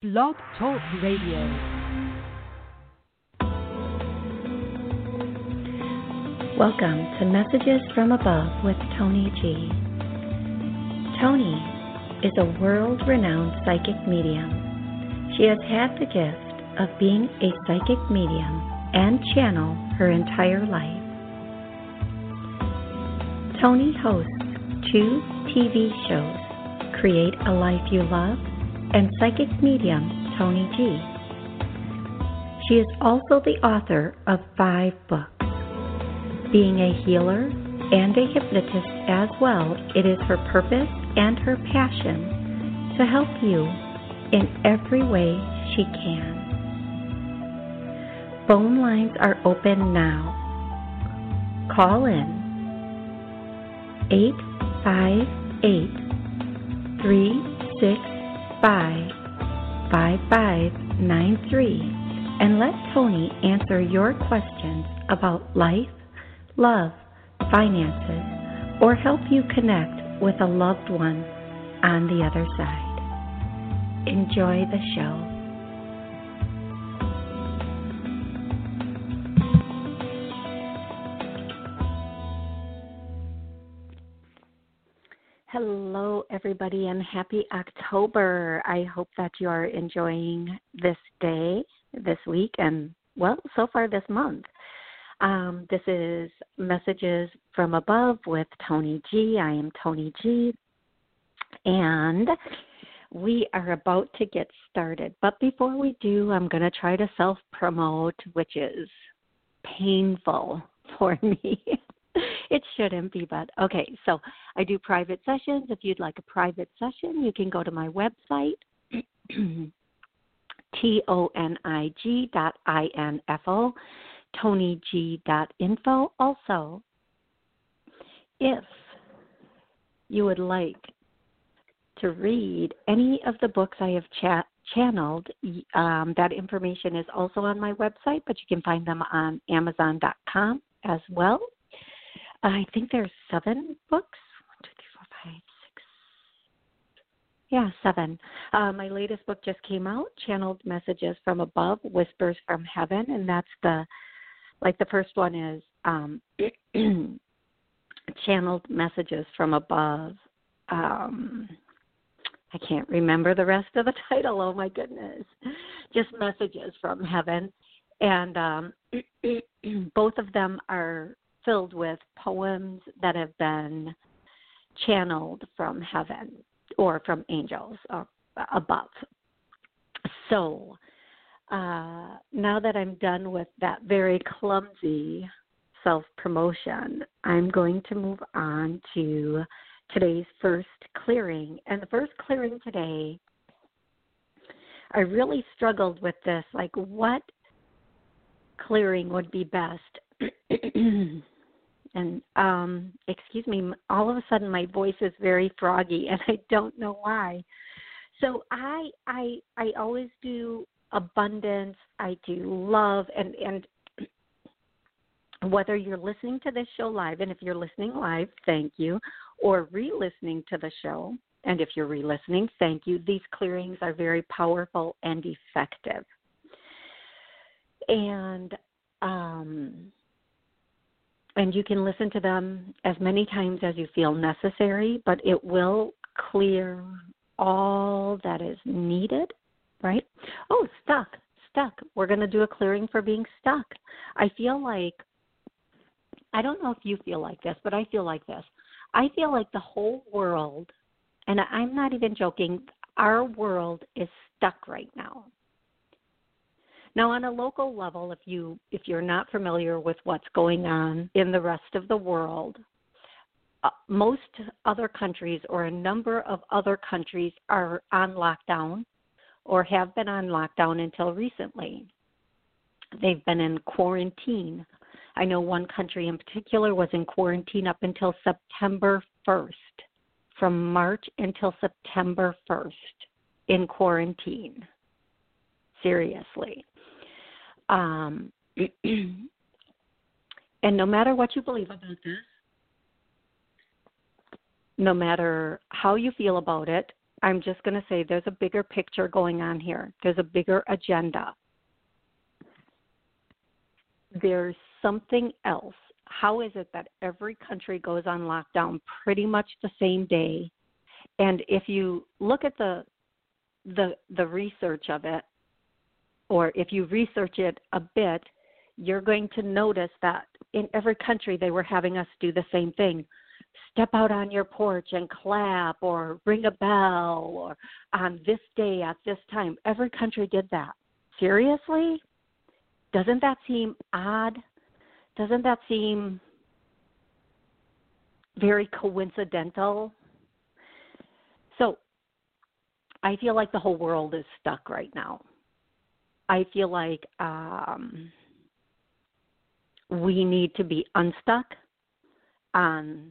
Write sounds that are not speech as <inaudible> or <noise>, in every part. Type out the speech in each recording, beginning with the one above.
Blog Talk Radio. Welcome to Messages from Above with Toni G. Toni is a world renowned psychic medium. She has had the gift of being a psychic medium and channel her entire life. Toni hosts two TV shows Create a Life You Love and psychic medium Toni G. She is also the author of five books. Being a healer and a hypnotist as well, it is her purpose and her passion to help you in every way she can. Phone lines are open now. Call in 858 365 5593 and let Toni answer your questions about life love, finances, or help you connect with a loved one on the other side. Enjoy the show. Everybody, and happy October. I hope that you are enjoying this day, this week, and well, so far this month. Um, this is Messages from Above with Toni G. I am Toni G. And we are about to get started. But before we do, I'm going to try to self promote, which is painful <laughs> for me. Shouldn't be, but okay. So I do private sessions. If you'd like a private session, you can go to my website. <clears throat> T O N I G dot I N F O tonig.info. Also, if you would like to read any of the books I have cha- channeled, um, that information is also on my website, but you can find them on Amazon.com as well. I think there's seven books. One, two, three, four, five, six. Yeah, seven. Uh, my latest book just came out, Channeled Messages from Above, Whispers from Heaven, and that's the like the first one is um, <clears throat> channeled messages from above. Um, I can't remember the rest of the <laughs> title. Oh my goodness. Just messages from heaven. And um, <clears throat> both of them are filled with poems that have been channeled from heaven or from angels uh, above. So, uh, now that I'm done with that very clumsy self promotion, I'm going to move on to today's first clearing. And the first clearing today, I really struggled with this like, what clearing would be best? <clears throat> and um excuse me all of a sudden my voice is very froggy <laughs> and i don't know why so i i i always do abundance, I do love and and <clears throat> whether you're listening to this show live and if you're listening live, thank you, or re-listening to the show, and if you're re-listening, thank you. These clearings are very powerful and effective. And um and you can listen to them as many times as you feel necessary, but it will clear all that is needed right? Oh, stuck, stuck. We're going to do a clearing for being stuck. I feel like, I don't know if you feel like this, but I feel like this. I feel like the whole world, and I'm not even joking, our world is stuck right now. Now, on a local level, if you if you're not familiar with what's going on in the rest of the world, uh, most other countries or a number of other countries are on lockdown or have been on lockdown until recently. They've been in quarantine. I know one country in particular was in quarantine up until September 1st, from March until September 1st in quarantine. Seriously. Um, <clears throat> and no matter what you believe about this, no matter how you feel about it, I'm just going to say there's a bigger picture going on here. There's a bigger agenda. There's something else. How is it that every country goes on lockdown pretty much the same day? And if you look at the the the research of it or if you research it a bit, you're going to notice that in every country they were having us do the same thing step out on your porch and clap or ring a bell or on this day at this time. Every country did that. Seriously? Doesn't that seem odd? Doesn't that seem very coincidental? So I feel like the whole world is stuck right now. I feel like um, we need to be unstuck on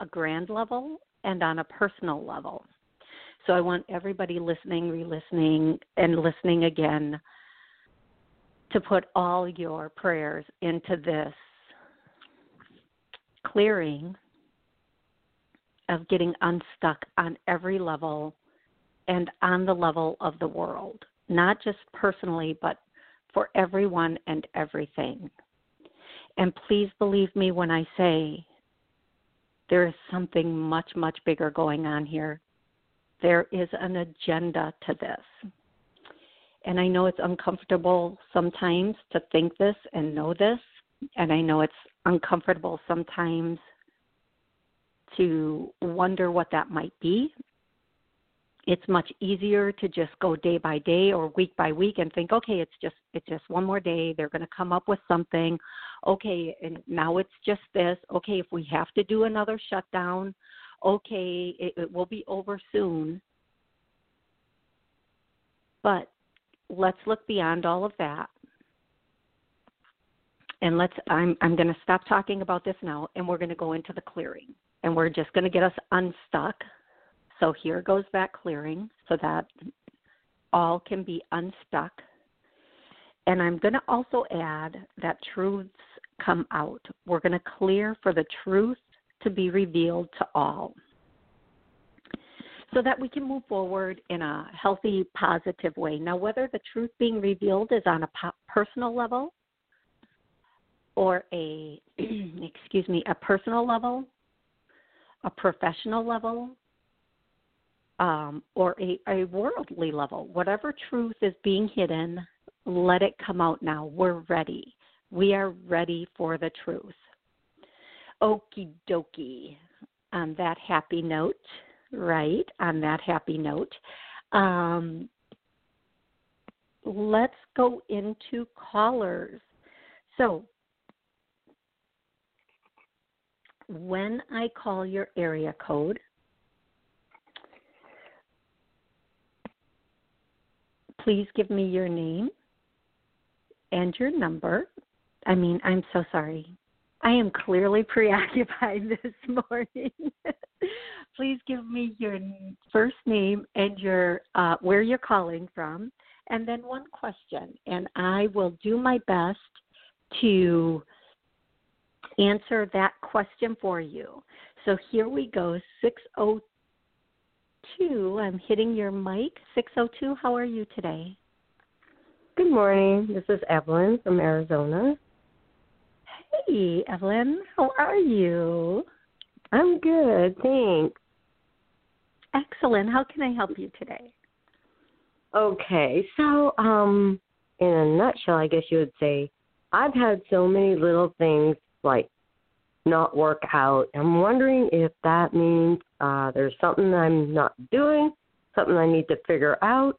a grand level and on a personal level. So I want everybody listening, re listening, and listening again to put all your prayers into this clearing of getting unstuck on every level and on the level of the world, not just personally, but for everyone and everything. And please believe me when I say there is something much, much bigger going on here. There is an agenda to this. And I know it's uncomfortable sometimes to think this and know this. And I know it's uncomfortable sometimes to wonder what that might be it's much easier to just go day by day or week by week and think okay it's just it's just one more day. They're going to come up with something. Okay and now it's just this. Okay if we have to do another shutdown okay it, it will be over soon. But let's look beyond all of that. And let's i'm i'm going to stop talking about this now and we're going to go into the clearing. And we're just going to get us unstuck so here goes that clearing so that all can be unstuck. And I'm going to also add that truths come out. We're going to clear for the truth to be revealed to all so that we can move forward in a healthy, positive way. Now, whether the truth being revealed is on a personal level or a, <clears throat> excuse me, a personal level, a professional level, um, or a, a worldly level. Whatever truth is being hidden, let it come out now. We're ready. We are ready for the truth. Okie dokie. On that happy note, right? On that happy note, um, let's go into callers. So, when I call your area code, Please give me your name and your number. I mean, I'm so sorry. I am clearly <laughs> preoccupied this morning. <laughs> Please give me your first name and your uh, where you're calling from, and then one question, and I will do my best to answer that question for you. So here we go. Six oh two. I'm hitting your mic. 602, how are you today? Good morning. This is Evelyn from Arizona. Hey, Evelyn. How are you? I'm good. Thanks. Excellent. How can I help you today? Okay. So, um in a nutshell, I guess you would say I've had so many little things like not work out. I'm wondering if that means uh, there's something I'm not doing, something I need to figure out.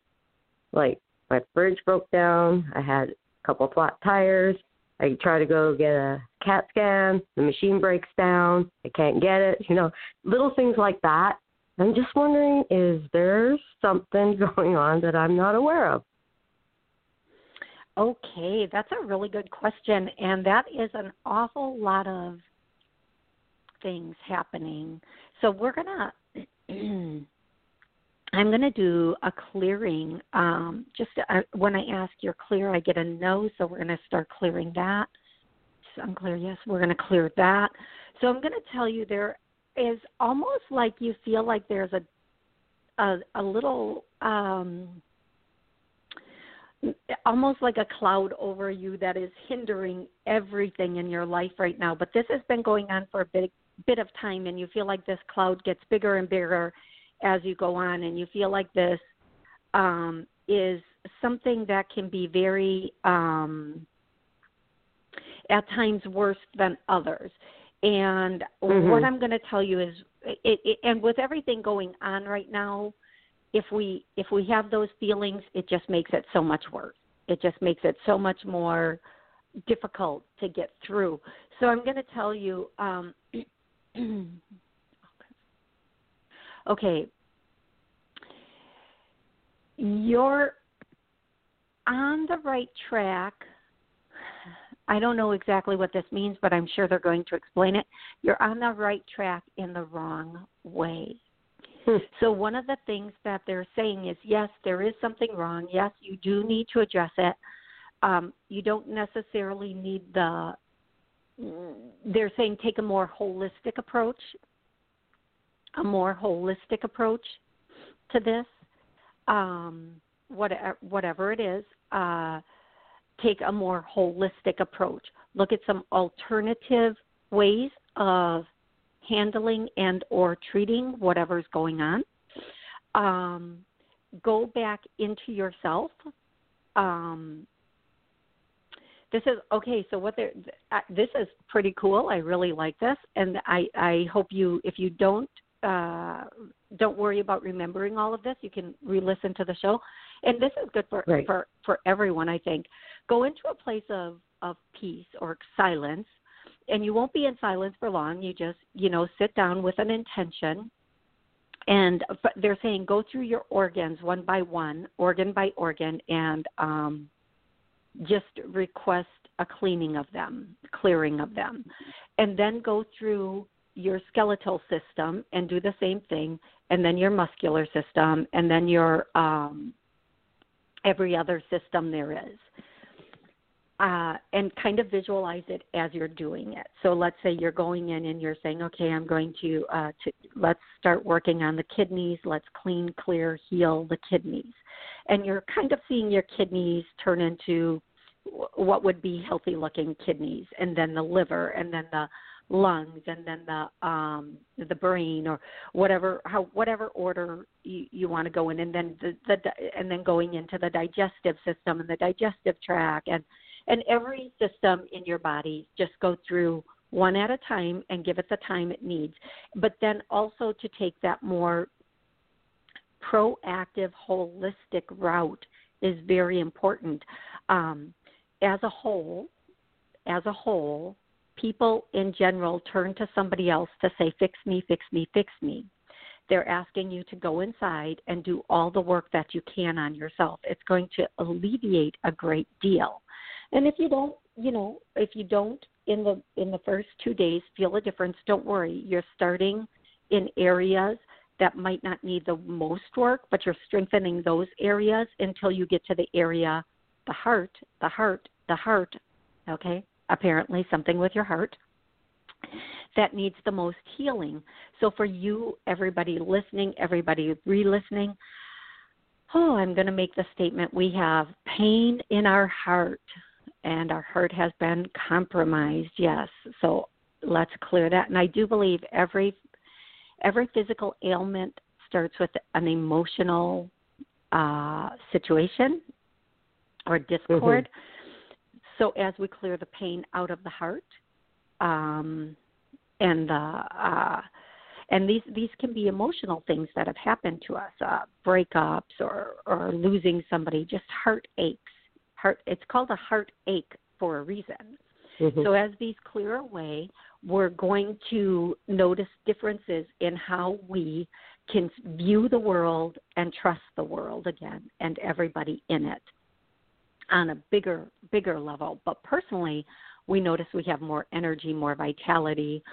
Like my fridge broke down, I had a couple flat tires. I try to go get a CAT scan, the machine breaks down, I can't get it. You know, little things like that. I'm just wondering, is there something <laughs> going on that I'm not aware of? Okay, that's a really good question. And that is an awful lot of things happening. So we're gonna <clears throat> I'm going to do a clearing. Um, just uh, when I ask you're clear, I get a no, so we're going to start clearing that. So I'm clear, yes, we're going to clear that. So I'm going to tell you there is almost like you feel like there's a a, a little um almost like a cloud over you that is hindering everything in your life right now. But this has been going on for a bit bit of time and you feel like this cloud gets bigger and bigger as you go on and you feel like this um is something that can be very um at times worse than others. And mm-hmm. what I'm going to tell you is it, it and with everything going on right now, if we if we have those feelings, it just makes it so much worse. It just makes it so much more difficult to get through. So I'm going to tell you. Um, <clears throat> okay, you're on the right track. I don't know exactly what this means, but I'm sure they're going to explain it. You're on the right track in the wrong way. Hmm. So one of the things that they're saying is yes, there is something wrong. Yes, you do need to address it. Um, you don't necessarily need the. They're saying take a more holistic approach. A more holistic approach to this. Um, whatever, whatever it is, uh, take a more holistic approach. Look at some alternative ways of handling and or treating whatever's going on. Um, go back into yourself. Um, this is okay. So what they're uh, this is pretty cool. I really like this, and I I hope you if you don't uh, don't worry about remembering all of this. You can re-listen to the show, and this is good for right. for for everyone. I think go into a place of of peace or silence and you won't be in silence for long. You just, you know, sit down with an intention. And they're saying go through your organs one by one, organ by organ, and um, just request a cleaning of them, clearing of them. And then go through your skeletal system and do the same thing, and then your muscular system, and then your um, every other system there is uh, and kind of visualize it as you're doing it. So let's say you're going in and you're saying, okay, I'm going to, uh, to let's start working on the kidneys. Let's clean, clear, heal the kidneys, and you're kind of seeing your kidneys turn into what would be healthy looking kidneys, and then the liver, and then the lungs and then the um the brain or whatever how whatever order you, you want to go in and then the, the and then going into the digestive system and the digestive tract and and every system in your body, just go through one at a time and give it the time it needs. But then also to take that more proactive, holistic route is very important. Um, as a whole, as a whole, people in general turn to somebody else to say, fix me, fix me, fix me. They're asking you to go inside and do all the work that you can on yourself. It's going to alleviate a great deal. And if you don't, you know, if you don't in the in the first 2 days feel a difference, don't worry. You're starting in areas that might not need the most work, but you're strengthening those areas until you get to the area the heart, the heart, the heart, okay? Apparently something with your heart that needs the most healing. So for you, everybody listening, everybody re-listening, oh, I'm going to make the statement we have pain in our heart and our heart has been compromised. Yes, so let's clear that. And I do believe every every physical ailment starts with an emotional uh, situation or discord. Mm-hmm. So as we clear the pain out of the heart, um, and the uh, and these these can be emotional things that have happened to us, uh, breakups or or losing somebody, just heartaches heart it's called a heartache for a reason. Mm-hmm. So as these clear away, we're going to notice differences in how we can view the world and trust the world again and everybody in it on a bigger bigger level. But personally, we notice we have more energy, more vitality,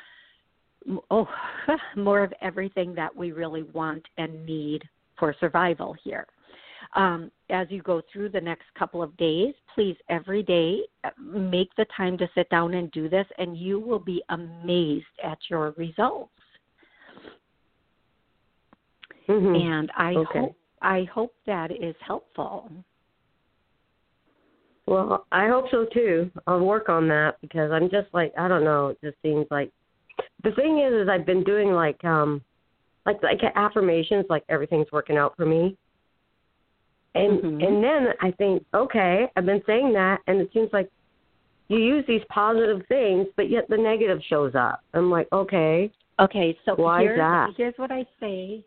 oh, <laughs> more of everything that we really want and need for survival here um, as you go through the next couple of days, please every day uh, make the time to sit down and do this, and you will be amazed at your results. Mhm. And I Okay. hope I hope that is helpful. Well, I hope so too. I'll work on that because I'm just like I don't know. It just seems like the thing is, is I've been doing like um, like like affirmations, like everything's working out for me. And Mhm. and then I think, okay, I've been saying that, and it seems like you use these positive things, but yet the negative shows up. I'm like, okay, Okay, so Why here's, that? here's what I say.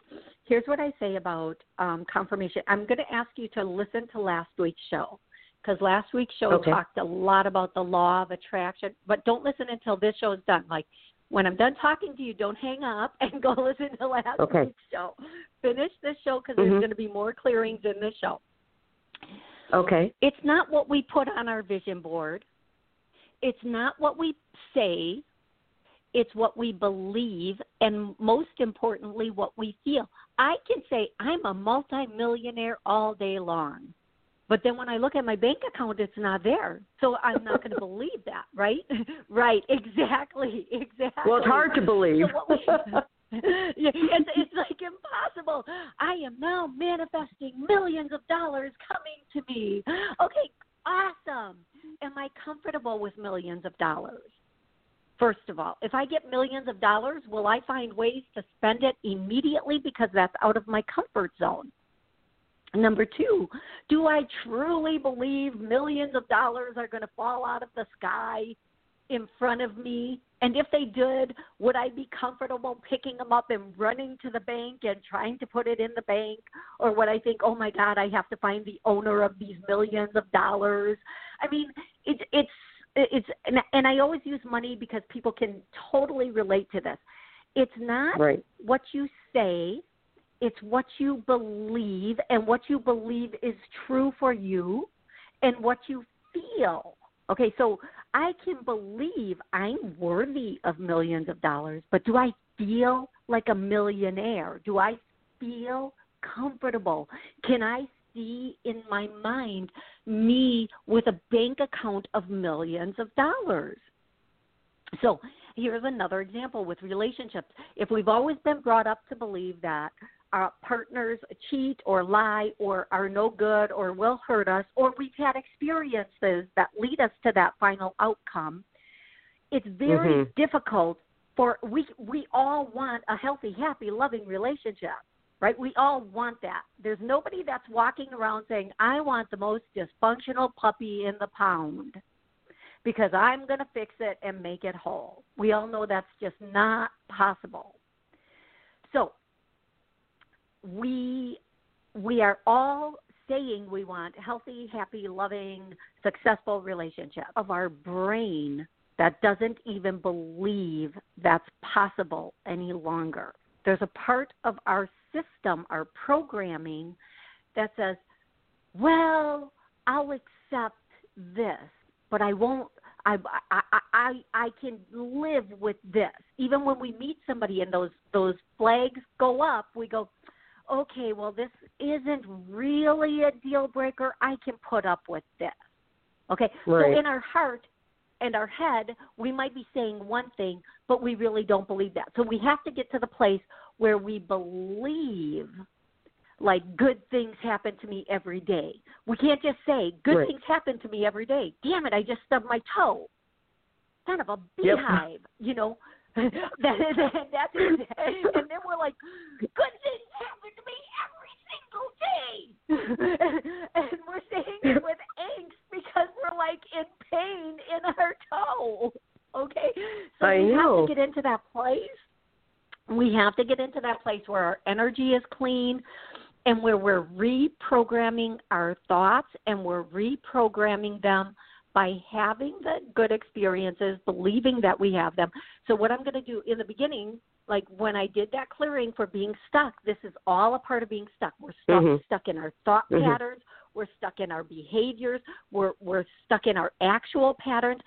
Here's what I say about um, confirmation. I'm going to ask you to listen to last week's show because last week's show Okay. talked a lot about the law of attraction. But don't listen until this show is done. Like when I'm done talking to you, don't hang up <laughs> and go listen to last Okay. week's show. Finish this show because Mhm. there's going to be more clearings in this show. okay, It's not what we put on our vision board. It's not what we say. It's what we believe, and most importantly, what we feel. I can say I'm a multimillionaire all day long, but then when I look at my bank account, it's not there. So I'm not going to believe that, right? <laughs> right, exactly, <laughs> exactly. well, it's hard to believe. So <laughs> it's, it's like impossible. I am now manifesting millions of dollars coming to me. Okay, awesome. Am I comfortable with millions of dollars? First of all, if I get millions of dollars, will I find ways to spend it immediately because that's out of my comfort zone? Number two, do I truly believe millions of dollars are going to fall out of the sky in front of me? And if they did, would I be comfortable picking them up and running to the bank and trying to put it in the bank? Or would I think, oh my God, I have to find the owner of these millions of dollars? I mean, it's it's it's and, and I always use money because people can totally relate to this. It's not right. what you say, it's what you believe, and what you believe is true for you, and what you feel. Okay, so I can believe I'm worthy of millions of dollars, but do I feel like a millionaire? Do I feel comfortable? Can I see in my mind me with a bank account of millions of dollars? So here's another example with relationships. If we've always been brought up to believe that our partners cheat or lie or are no good or will hurt us, or we've had experiences that lead us to that final outcome, it's very Mhm. difficult for we we all want a healthy, happy, loving relationship. Right? We all want that. There's nobody that's walking around saying, I want the most dysfunctional puppy in the pound because I'm going to fix it and make it whole. We all know that's just not possible. So, we we are all saying we want healthy, happy, loving, successful relationship of our brain that doesn't even believe that's possible any longer. There's a part of our system, our programming that says, "Well, I'll accept this, but I won't I, I I I can live with this. Even when we meet somebody and those those flags go up, we go, okay, well this isn't really a deal breaker. I can put up with this. Okay, Right. so in our heart and our head, we might be saying one thing, but we really don't believe that. So we have to get to the place where we believe like good things happen to me every day. We can't just say good Right. things happen to me every day. Damn it, I just stubbed my toe. Kind of a Yep. beehive, you know. <laughs> that, that, that's it. And then we're like, good things happen to me every single day. <laughs> and we're saying it with angst because we're like in pain in our toe. Okay? So I we know. have to get into that place. We have to get into that place where our energy is clean and where we're reprogramming our thoughts and we're reprogramming them by having the good experiences, believing that we have them. So, what I'm going to do in the beginning, like when I did that clearing for being stuck, this is all a part of being stuck. We're stuck, Mhm. stuck in our thought Mhm. patterns, we're stuck in our behaviors, we're, we're stuck in our actual patterns.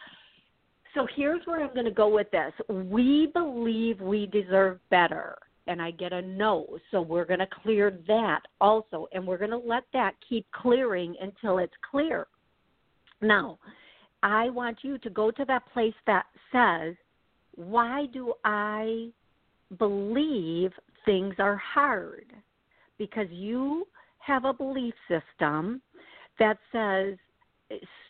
So, here's where I'm going to go with this. We believe we deserve better and I get a no. So we're going to clear that also, and we're going to let that keep clearing until it's clear. Now, I want you to go to that place that says, why do I believe things are hard? because you have a belief system that says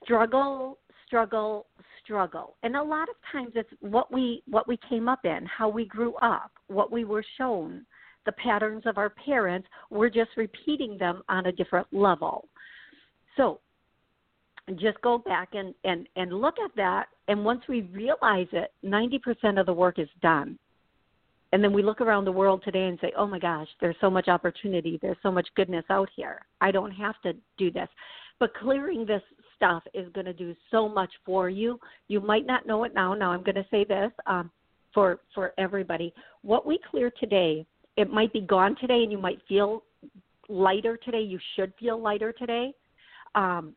struggle, struggle, struggle. And a lot of times it's what we what we came up in, how we grew up, what we were shown, the patterns of our parents, we're just repeating them on a different level. So just go back and, and, and look at that and once we realize it, ninety percent of the work is done. And then we look around the world today and say, Oh my gosh, there's so much opportunity, there's so much goodness out here. I don't have to do this. But clearing this stuff is going to do so much for you. You might not know it now. Now I'm going to say this um, for for everybody. What we clear today, it might be gone today, and you might feel lighter today. You should feel lighter today. Um,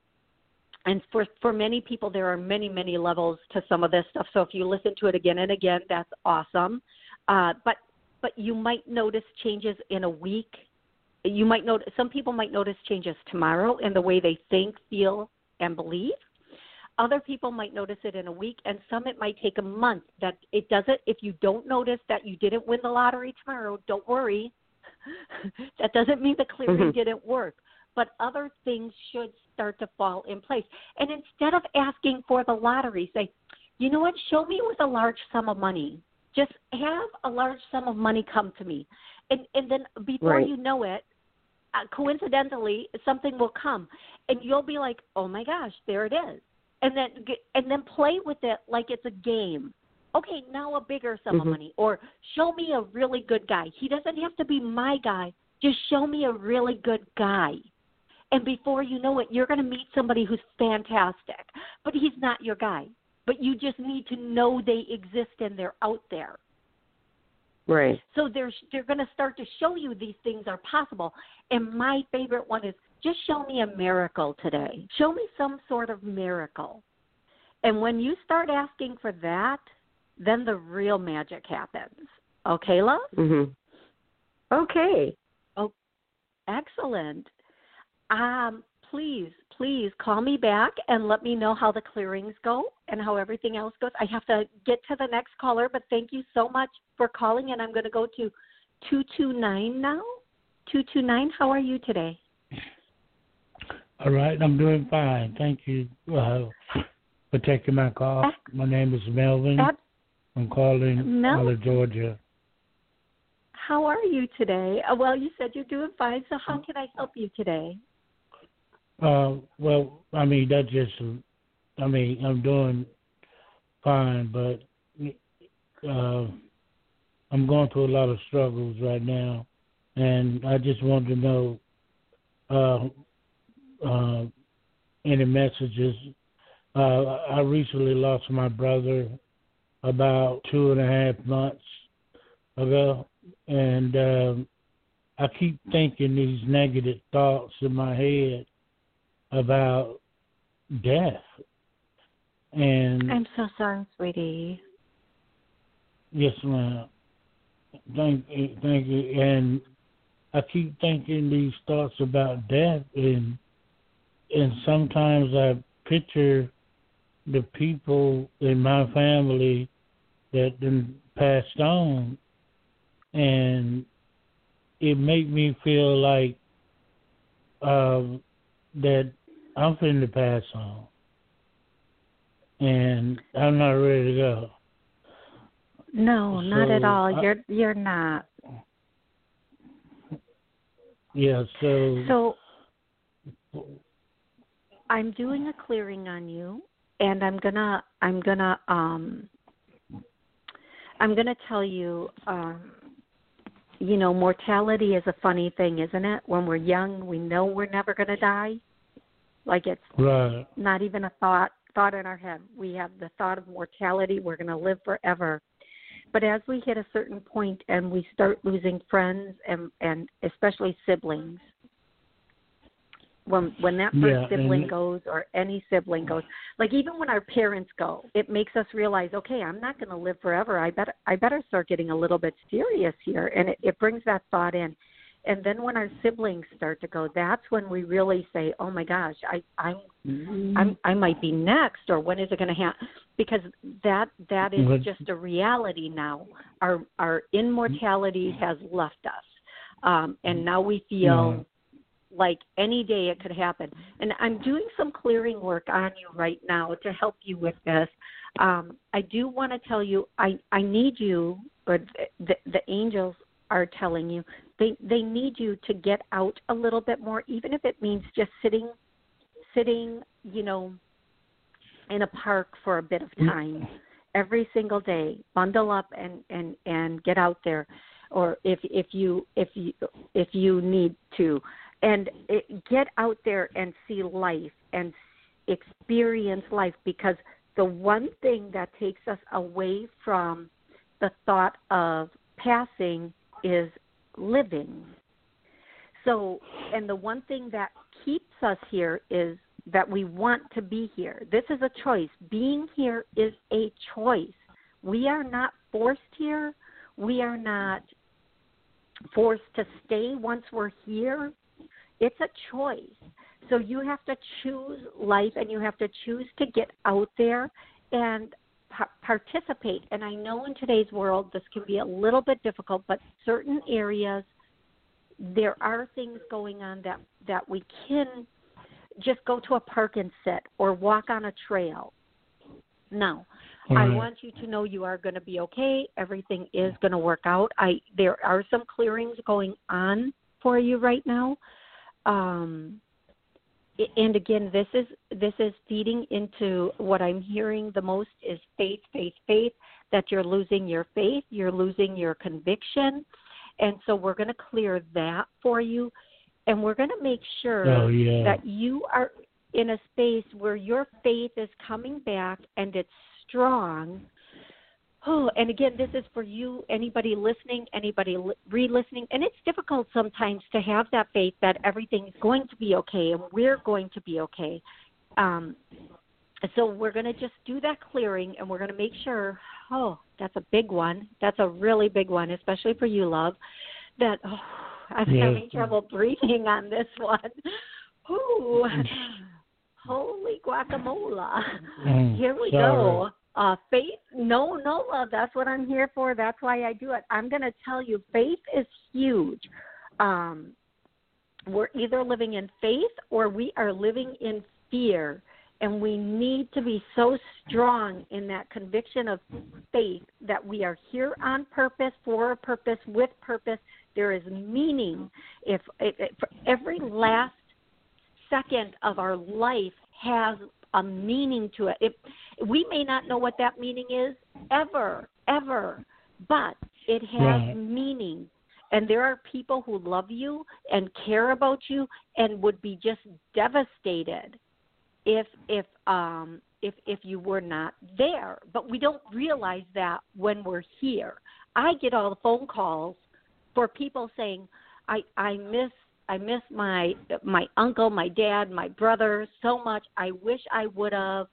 and for for many people, there are many many levels to some of this stuff. So if you listen to it again and again, that's awesome. Uh, but but you might notice changes in a week you might notice some people might notice changes tomorrow in the way they think, feel, and believe. Other people might notice it in a week, and some it might take a month. That it doesn't. If you don't notice that you didn't win the lottery tomorrow, don't worry. <laughs> that doesn't mean the clearing mm-hmm. didn't work. But other things should start to fall in place. And instead of asking for the lottery, say, you know what? Show me with a large sum of money. Just have a large sum of money come to me and and then before right. you know it uh, coincidentally something will come and you'll be like oh my gosh there it is and then and then play with it like it's a game okay now a bigger sum mm-hmm. of money or show me a really good guy he doesn't have to be my guy just show me a really good guy and before you know it you're going to meet somebody who's fantastic but he's not your guy but you just need to know they exist and they're out there Right. So they're they're going to start to show you these things are possible. And my favorite one is just show me a miracle today. Show me some sort of miracle. And when you start asking for that, then the real magic happens. Okay, love? Mhm. Okay. Oh, excellent. Um, please, please call me back and let me know how the clearings go and how everything else goes. I have to get to the next caller, but thank you so much for calling. And I'm going to go to 229 now. 229, how are you today? All right, I'm doing fine. Thank you uh, for taking my call. My name is Melvin. I'm calling Mel- out of Georgia. How are you today? Uh, well, you said you're doing fine, so how can I help you today? Uh, well, I mean that just, I mean I'm doing fine, but uh, I'm going through a lot of struggles right now, and I just wanted to know uh, uh, any messages. Uh, I recently lost my brother about two and a half months ago, and um, I keep thinking these negative thoughts in my head about death. And I'm so sorry, sweetie. Yes, ma'am. Thank you, thank you. And I keep thinking these thoughts about death, and and sometimes I picture the people in my family that then passed on, and it made me feel like um, that I'm finna pass on. And I'm not ready to go. No, so not at all. I, you're you're not. Yeah, so So I'm doing a clearing on you and I'm gonna I'm gonna um I'm gonna tell you um you know, mortality is a funny thing, isn't it? When we're young, we know we're never going to die. Like it's right. not even a thought thought in our head. We have the thought of mortality. We're going to live forever. But as we hit a certain point and we start losing friends and and especially siblings, when when that first yeah, sibling and, goes or any sibling goes like even when our parents go it makes us realize okay i'm not going to live forever i better i better start getting a little bit serious here and it, it brings that thought in and then when our siblings start to go that's when we really say oh my gosh i i'm mm-hmm. i'm i might be next or when is it going to happen because that that is but, just a reality now our our immortality has left us um, and now we feel Yeah. like any day it could happen. And I'm doing some clearing work on you right now to help you with this. Um, I do want to tell you, I I need you, or the, the angels are telling you they they need you to get out a little bit more, even if it means just sitting sitting, you know, in a park for a bit of mm. time every single day. Bundle up and and and get out there, or if if you if you if you need to, and it, get out there and see life and experience life because the one thing that takes us away from the thought of passing is living. So, and the one thing that keeps us here is that we want to be here. This is a choice. Being here is a choice. We are not forced here. We are not forced to stay once we're here. It's a choice. So you have to choose life and you have to choose to get out there and participate. And I know in today's world this can be a little bit difficult, but certain areas there are things going on that that we can just go to a park and sit or walk on a trail. Now, I want you to know you are going to be okay. Everything is going to work out. I there are some clearings going on for you right now. Um and again, this is this is feeding into what I'm hearing the most is faith, faith, faith. That you're losing your faith, you're losing your conviction, and so we're going to clear that for you, and we're going to make sure Oh yeah. that you are in a space where your faith is coming back and it's strong. Oh, <gasps> and again, this is for you, anybody listening, anybody re-listening, and it's difficult sometimes to have that faith that everything's going to be okay and we're going to be okay. Um, so we're going to just do that clearing, and we're going to make sure. Oh, that's a big one. That's a really big one, especially for you, love. That oh, I'm Yes. having trouble breathing on this one. Ooh, holy guacamole! Mm, Here we sorry. go. Uh, faith, no, no, love. That's what I'm here for. That's why I do it. I'm going to tell you, faith is huge. Um, we're either living in faith or we are living in fear. And we need to be so strong in that conviction of faith that we are here on purpose, for a purpose, with purpose. There is meaning. If, if, if every last second of our life has a meaning to it. If we may not know what that meaning is ever, ever, but it has Right. meaning. And there are people who love you and care about you and would be just devastated if if um if if you were not there. But we don't realize that when we're here. I get all the phone calls for people saying, I I miss I miss my my uncle, my dad, my brother so much. I wish I would have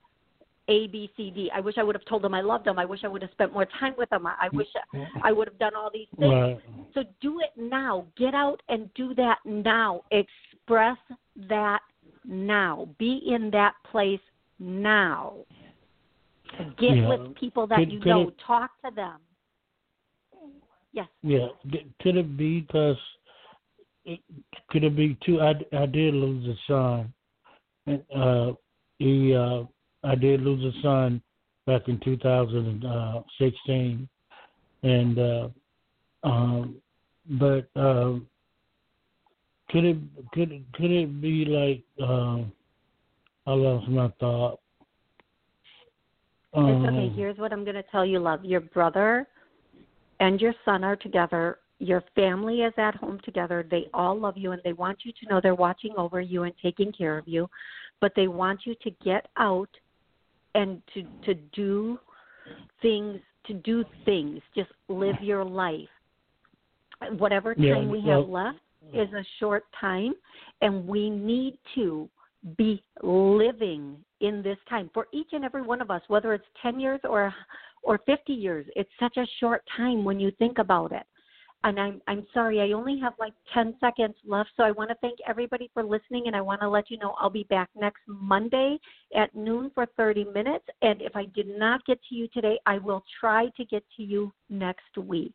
A B C D. I wish I would have told them I loved them. I wish I would have spent more time with them. I, I wish I would have done all these things. Right. So do it now. Get out and do that now. Express that now. Be in that place now. Get Yeah. with people that Could- you could know. it- Talk to them. Yes. Yeah. Could it be because could it be too? I, I did lose a son. And, uh, he uh, I did lose a son back in 2016, and uh, um, but um, could it could it, could it be like um, I lost my thought. It's okay. Um, Here's what I'm going to tell you, love. Your brother and your son are together. Your family is at home together. They all love you and they want you to know they're watching over you and taking care of you. But they want you to get out and to to do things to do things. Just live your life. Whatever time Yeah, we have left is a short time and we need to be living in this time for each and every one of us whether it's 10 years or or 50 years it's such a short time when you think about it and i'm i'm sorry i only have like 10 seconds left so i want to thank everybody for listening and i want to let you know i'll be back next monday at noon for 30 minutes and if i did not get to you today i will try to get to you next week